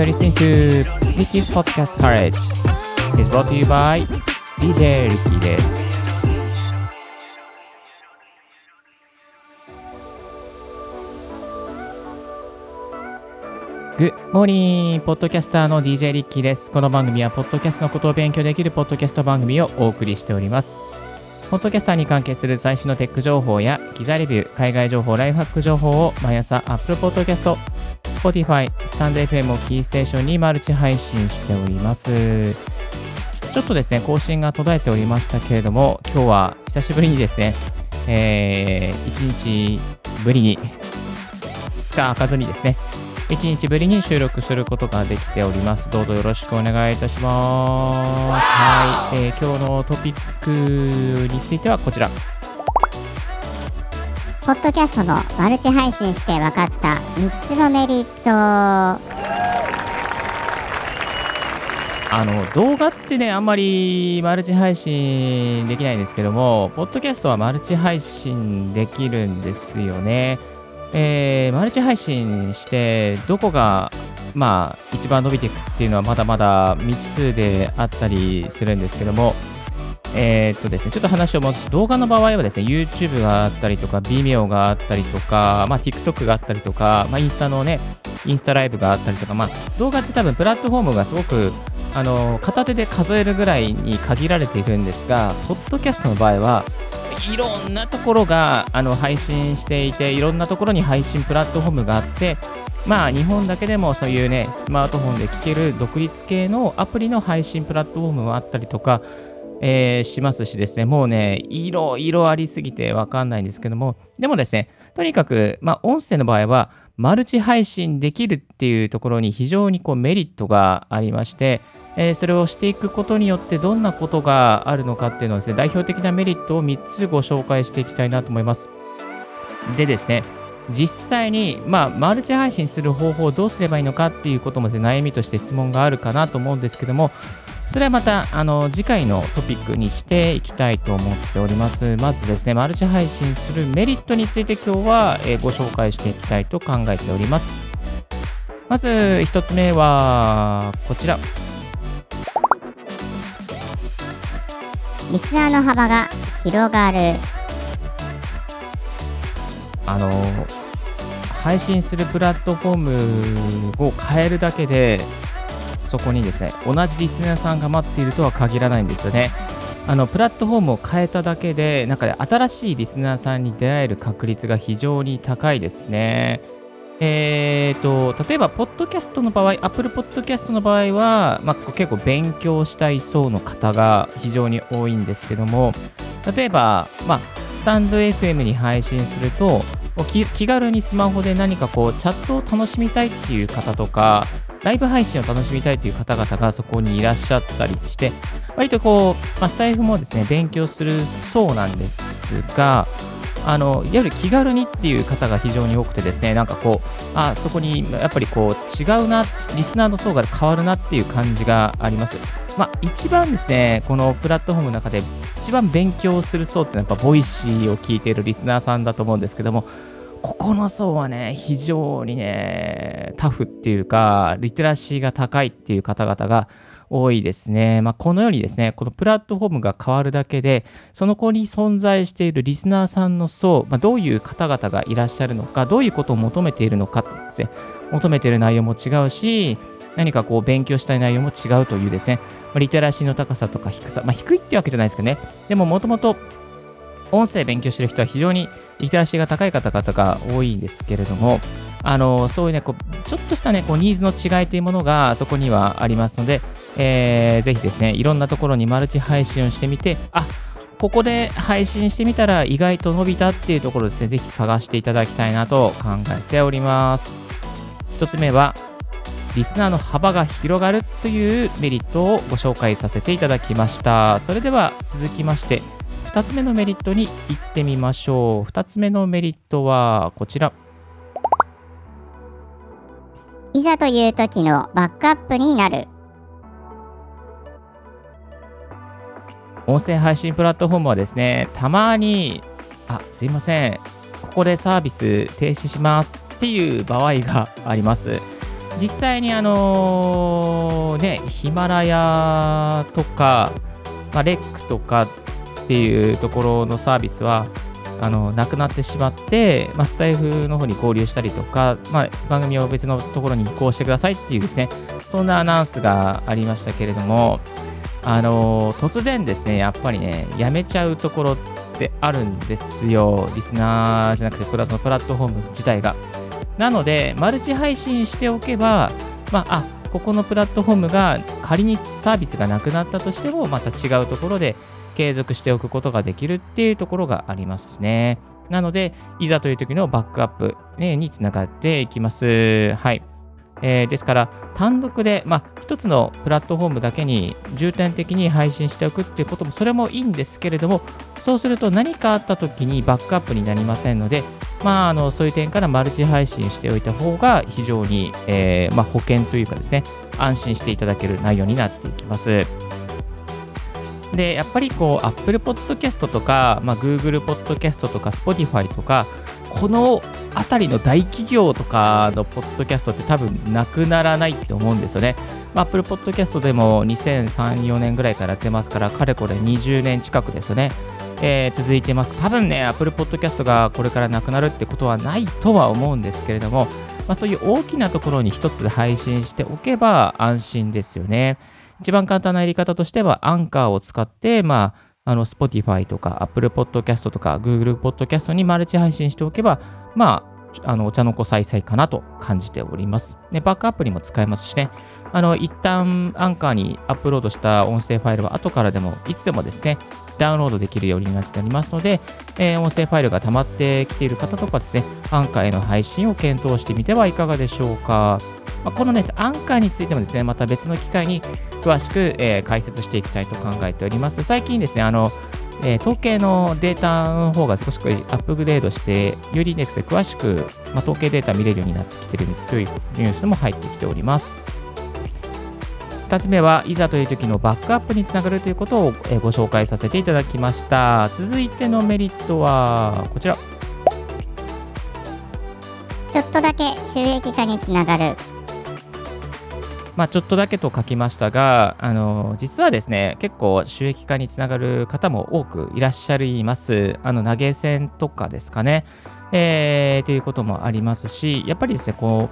You're listening to Ricky's Podcast College. It's brought to you by DJ Ricky です。 Good morning ポッドキャスターの DJ リッキーです。この番組は、ポッドキャストのことを勉強できるポッドキャスト番組をお送りしております。ポッドキャスターに関係する最新のテック情報や、機材レビュー、海外情報、ライフハック情報を毎朝 Apple Podcast、Spotify、スタンド FM をキーステーションにマルチ配信しております。ちょっとですね、更新が途絶えておりましたけれども、今日は久しぶりにですね、えー、1日ぶりに、2日開かずにですね、1日ぶりに収録することができております。どうぞよろしくお願いいたします。はい、えー今日のトピックについてはこちら。ポッドキャストのマルチ配信して分かった3つのメリット。あの動画ってね、あんまりマルチ配信できないんですけども、ポッドキャストはマルチ配信できるんですよね。えーマルチ配信して、どこが、まあ、一番伸びていくっていうのはまだまだ未知数であったりするんですけども、えーっとですね、ちょっと話を戻して、動画の場合はですね、YouTube があったりとか、Vimeo があったりとか、まあ、TikTok があったりとか、まあ、インスタのね、インスタライブがあったりとか、まあ、動画って多分プラットフォームがすごくあの片手で数えるぐらいに限られているんですが、ポッドキャストの場合はいろんなところがあの配信していて、いろんなところに配信プラットフォームがあって、まあ日本だけでもそういうね、スマートフォンで聴ける独立系のアプリの配信プラットフォームもあったりとか、えーしますしですね、もうね、いろいろありすぎてわかんないんですけども、でもですね、とにかく、まあ音声の場合は、マルチ配信できるっていうところに非常にこうメリットがありまして、えーそれをしていくことによってどんなことがあるのかっていうのをですね、代表的なメリットを3つご紹介していきたいなと思います。でですね、実際に、まあ、マルチ配信する方法をどうすればいいのかっていうこともですね、悩みとして質問があるかなと思うんですけども、それはまたあの次回のトピックにしていきたいと思っております。まずですね、マルチ配信するメリットについて今日は、えーご紹介していきたいと考えております。まず1つ目はこちら。リスナーの幅が広がる。あの配信するプラットフォームを変えるだけでそこにですね同じリスナーさんが待っているとは限らないんですよね。あのプラットフォームを変えただけでなんか新しいリスナーさんに出会える確率が非常に高いですね。えーと例えば、ポッドキャストの場合、Apple Podcast の場合は、まあ、結構勉強したい層の方が非常に多いんですけども、例えば、まあ、スタンド FM に配信すると、気軽にスマホで何かこうチャットを楽しみたいっていう方とか、ライブ配信を楽しみたいという方々がそこにいらっしゃったりして、割とこう、まあ、スタイフもですね、勉強する層なんですが、あのいわゆる気軽にっていう方が非常に多くてですね、なんかこう、あそこにやっぱりこう違うな、リスナーの層が変わるなっていう感じがあります。まあ、一番ですね、このプラットフォームの中で一番勉強する層ってのはやっぱボイシーを聞いているリスナーさんだと思うんですけども、ここの層はね、非常にね、タフっていうか、リテラシーが高いっていう方々が多いですね。まあ、このようにですね、このプラットフォームが変わるだけで、その子に存在しているリスナーさんの層、まあ、どういう方々がいらっしゃるのか、どういうことを求めているのかですね、求めている内容も違うし、何かこう勉強したい内容も違うというですね、まあリテラシーの高さとか低さ、まあ、低いってわけじゃないですけどね、でももともと音声勉強してる人は非常にリテラシーが高い方々が多いんですけれども、あのそういうね、こうちょっとしたね、こうニーズの違いというものがそこにはありますので、えーぜひですね、いろんなところにマルチ配信をしてみて、あここで配信してみたら意外と伸びたっていうところですね、ぜひ探していただきたいなと考えております。一つ目は、リスナーの幅が広がるというメリットをご紹介させていただきました。それでは続きまして、2つ目のメリットに行ってみましょう。2つ目のメリットはこちら。いざという時のバックアップになる。音声配信プラットフォームはですね、たまに、あ、すいません、ここでサービス停止しますっていう場合があります。実際にあのね、ヒマラヤとか、まあ、レックとかっていうところのサービスは、あのなくなってしまって、まあ、スタイフの方に合流したりとか、まあ、番組を別のところに移行してくださいっていうですね、そんなアナウンスがありましたけれども、あの突然ですね、やっぱりね、やめちゃうところってあるんですよ。リスナーじゃなくて、プラスのプラットフォーム自体が。なので、マルチ配信しておけば、まあ、あここのプラットフォームが仮にサービスがなくなったとしても、また違うところで継続しておくことができるっていうところがありますね。なので、いざという時のバックアップ、ね、につながっていきます。はい。えー、ですから、単独で、まあ、一つのプラットフォームだけに重点的に配信しておくっていうことも、それもいいんですけれども、そうすると何かあった時にバックアップになりませんので、まあ、あのそういう点からマルチ配信しておいた方が非常に、えー、まあ、保険というかですね、安心していただける内容になっていきます。で、やっぱりこう、Apple Podcast とか、まあ、Google Podcast とか Spotify とか、この辺りの大企業とかのポッドキャストって多分なくならないって思うんですよね。まあ、Apple Podcast でも2003、4年ぐらいからやってますから、かれこれ20年近くですね。えー、続いてます。多分ね、Apple Podcast がこれからなくなるってことはないとは思うんですけれども、まあ、そういう大きなところに一つ配信しておけば安心ですよね。一番簡単なやり方としては、アンカーを使って、まあ、あの、Spotify とか Apple Podcast とか Google Podcast にマルチ配信しておけば、まあ、あの、お茶の子再々かなと感じております。ね、バックアップにも使えますしね、あの、一旦アンカーにアップロードした音声ファイルは後からでも、いつでもですね、ダウンロードできるようになっておりますので、えー、音声ファイルが溜まってきている方とかですね、アンカーへの配信を検討してみてはいかがでしょうか。まあ、このね、アンカーについてもですね、また別の機会に詳しく、えー、解説していきたいと考えております。最近ですね、あの、えー、統計のデータの方が少しアップグレードして、よりですね、詳しく、まあ、統計データ見れるようになってきているというニュースも入ってきております。2つ目はいざという時のバックアップにつながるということをご紹介させていただきました続いてのメリットはこちらちょっとだけ収益化につながるまあ、ちょっとだけと書きましたが、あの実はですね、結構収益化につながる方も多くいらっしゃいます。あの投げ銭とかですかね、えー、ということもありますし、やっぱりですね、こ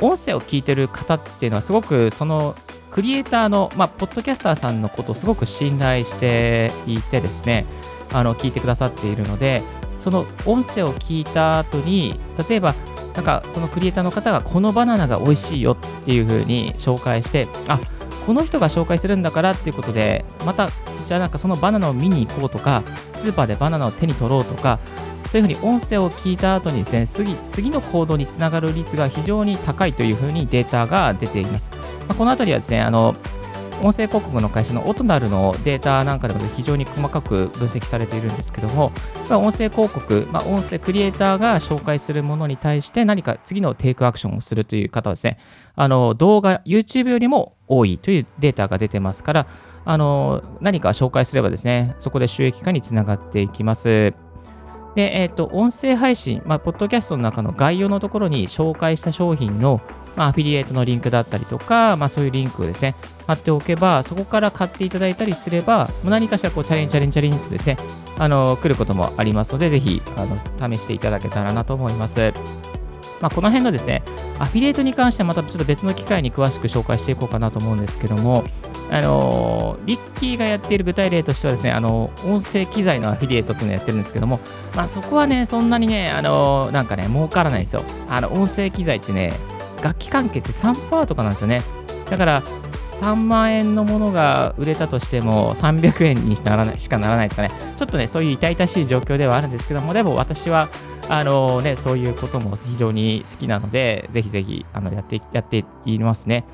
う、音声を聞いてる方っていうのはすごくそのクリエイターの、まあ、ポッドキャスターさんのことをすごく信頼していてですね、あの聞いてくださっているので、その音声を聞いた後に、例えば、なんかそのクリエイターの方がこのバナナが美味しいよっていう風に紹介して、あこの人が紹介するんだからっていうことで、また、じゃあなんかそのバナナを見に行こうとか、スーパーでバナナを手に取ろうとか、そういうふうに音声を聞いた後にですね、次次の行動につながる率が非常に高いというふうにデータが出ています。まあ、このあたりはですね、あの音声広告の会社のオトナルのデータなんかでも非常に細かく分析されているんですけども、まあ、音声広告、まあ、音声クリエイターが紹介するものに対して何か次のテイクアクションをするという方はですね、あの動画、YouTube よりも多いというデータが出てますから、あの何か紹介すればですね、そこで収益化につながっていきます。で、えっ、ー、と、音声配信、まあ、ポッドキャストの中の概要のところに紹介した商品の、まあ、アフィリエイトのリンクだったりとか、まあ、そういうリンクをですね、貼っておけば、そこから買っていただいたりすれば、もう何かしらこうチャレンジチャレンジチャレンジとですね、あの、来ることもありますので、ぜひ、あの、試していただけたらなと思います。まあ、この辺のですね、アフィリエイトに関してはまたちょっと別の機会に詳しく紹介していこうかなと思うんですけども、あのリッキーがやっている具体例としてはですね、あの音声機材のアフィリエイトっていうのをやってるんですけども、まあ、そこはね、そんなにね、あのなんかね、儲からないんですよ。あの音声機材ってね、楽器関係って3%とかなんですよね。だから、3万円のものが売れたとしても300円にしならないしかならないとかね、ちょっとね、そういう痛々しい状況ではあるんですけども、でも私は、あのね、そういうことも非常に好きなので、ぜひぜひあのやってやっていますね。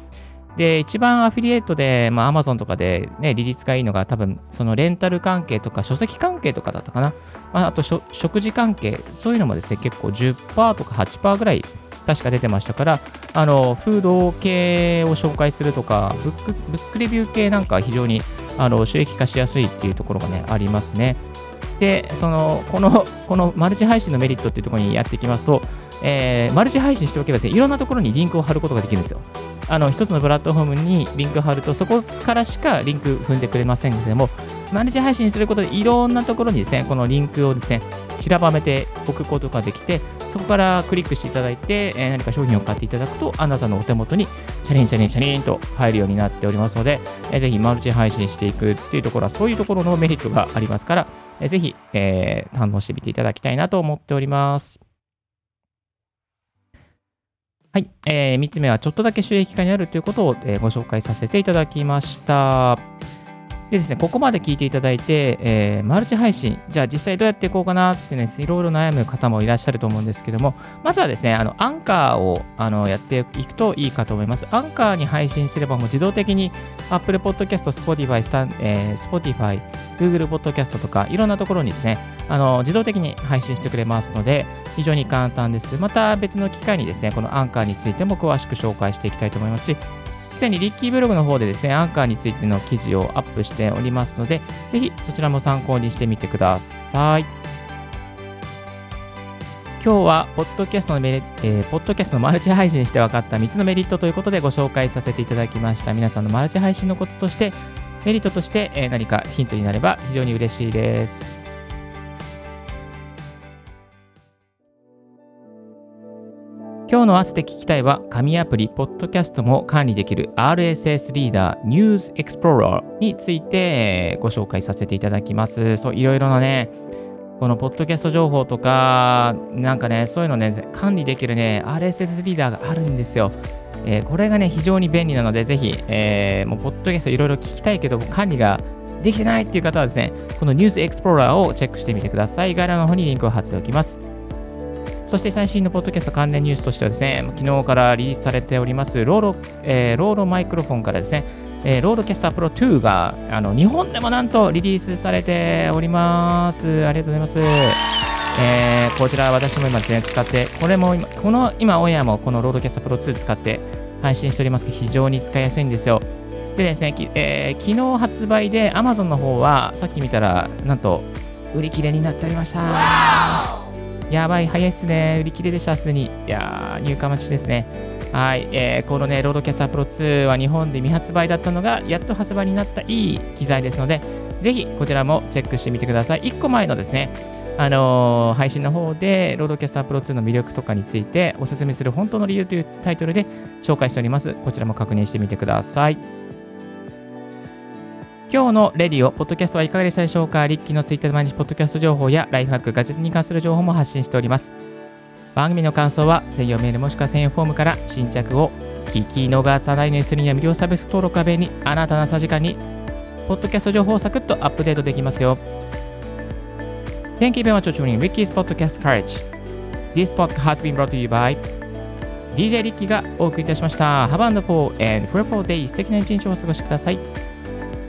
で、一番アフィリエイトで、まあ、Amazon とかで、ね、利率がいいのが、多分、そのレンタル関係とか、書籍関係とかだったかな。まあ、あと、食事関係、そういうのもですね、結構10%とか8%ぐらい、確か出てましたから、あの、フード系を紹介するとか、ブック、ブックレビュー系なんか非常に、あの、収益化しやすいっていうところがね、ありますね。で、その、この、このマルチ配信のメリットっていうところにやっていきますと、えーマルチ配信しておけばですね、いろんなところにリンクを貼ることができるんですよ。あの、一つのプラットフォームにリンクを貼ると、そこからしかリンク踏んでくれませんけれども、マルチ配信することでいろんなところにですね、このリンクをですね、散らばめておくことができて、そこからクリックしていただいて、えー何か商品を買っていただくと、あなたのお手元にチャリンチャリンチャリンと入るようになっておりますので、えーぜひマルチ配信していくっていうところは、そういうところのメリットがありますから、えーぜひ、えー堪能してみていただきたいなと思っております。はい、え3つ目はちょっとだけ収益化になるということを、えーご紹介させていただきました。でですね、ここまで聞いていただいて、えーマルチ配信、じゃあ実際どうやっていこうかなってね、いろいろ悩む方もいらっしゃると思うんですけども、まずはですね、あのアンカーをあのやっていくといいかと思います。アンカーに配信すればもう自動的に Apple Podcast、Spotify、えー Spotify、Google Podcast とかいろんなところにですね、あの自動的に配信してくれますので、非常に簡単です。また別の機会にですね、このアンカーについても詳しく紹介していきたいと思いますし、すでにリッキーブログの方でですね、アンカーについての記事をアップしておりますので、ぜひそちらも参考にしてみてください。今日は、ポッドキャストのメリ、えーポッドキャストのマルチ配信して分かった3つのメリットということでご紹介させていただきました。皆さんのマルチ配信のコツとして、メリットとして、何かヒントになれば非常に嬉しいです。今日の合わせて聞きたいは、紙アプリ、ポッドキャストも管理できる RSS リーダー、News Explorer についてご紹介させていただきます。そう、いろいろなね、このポッドキャスト情報とか、なんかね、そういうのね、管理できるね、RSS リーダーがあるんですよ。えーこれがね、非常に便利なので、ぜひ、えーもう、ポッドキャストいろいろ聞きたいけど、管理ができてないっていう方はですね、この News Explorer をチェックしてみてください。概要欄の方にリンクを貼っておきます。そして最新のポッドキャスト関連ニュースとしてはですね、昨日からリリースされております、ロード、えーロードマイクロフォンからですね、えーロードキャスタープロ2があの日本でもなんとリリースされております。ありがとうございます。えーこちら私も今ですね、使って、これも今、この今オンエアもこのロードキャスタープロ2使って配信しておりますけど、非常に使いやすいんですよ。でですね、きえー昨日発売で Amazon の方はさっき見たら、なんと売り切れになっておりました。やばい、早いっすね。売り切れでした、すでに。いやー、入荷待ちですね。はい、えーこのね、ロードキャスタープロ2は日本で未発売だったのが、やっと発売になったいい機材ですので、ぜひこちらもチェックしてみてください。1個前のですね、あのー配信の方で、ロードキャスタープロ2の魅力とかについておすすめする本当の理由というタイトルで紹介しております。こちらも確認してみてください。今日のレディオ、ポッドキャストはいかがでしたでしょうか？リッキーのツイッターで毎日ポッドキャスト情報やライフハック、ガジェットに関する情報も発信しております。番組の感想は専用メールもしくは専用フォームから新着を聞き逃さないようにするには無料サービス登録は便利あなたの朝時間にポッドキャスト情報をサクッとアップデートできますよ。Thank you very much for tuning Ricky's Podcast Courage. This podcast has been brought to you by DJ リッキーがお送りいたしました。Have a wonderful and fruitful day. 素敵な一日をお過ごしください。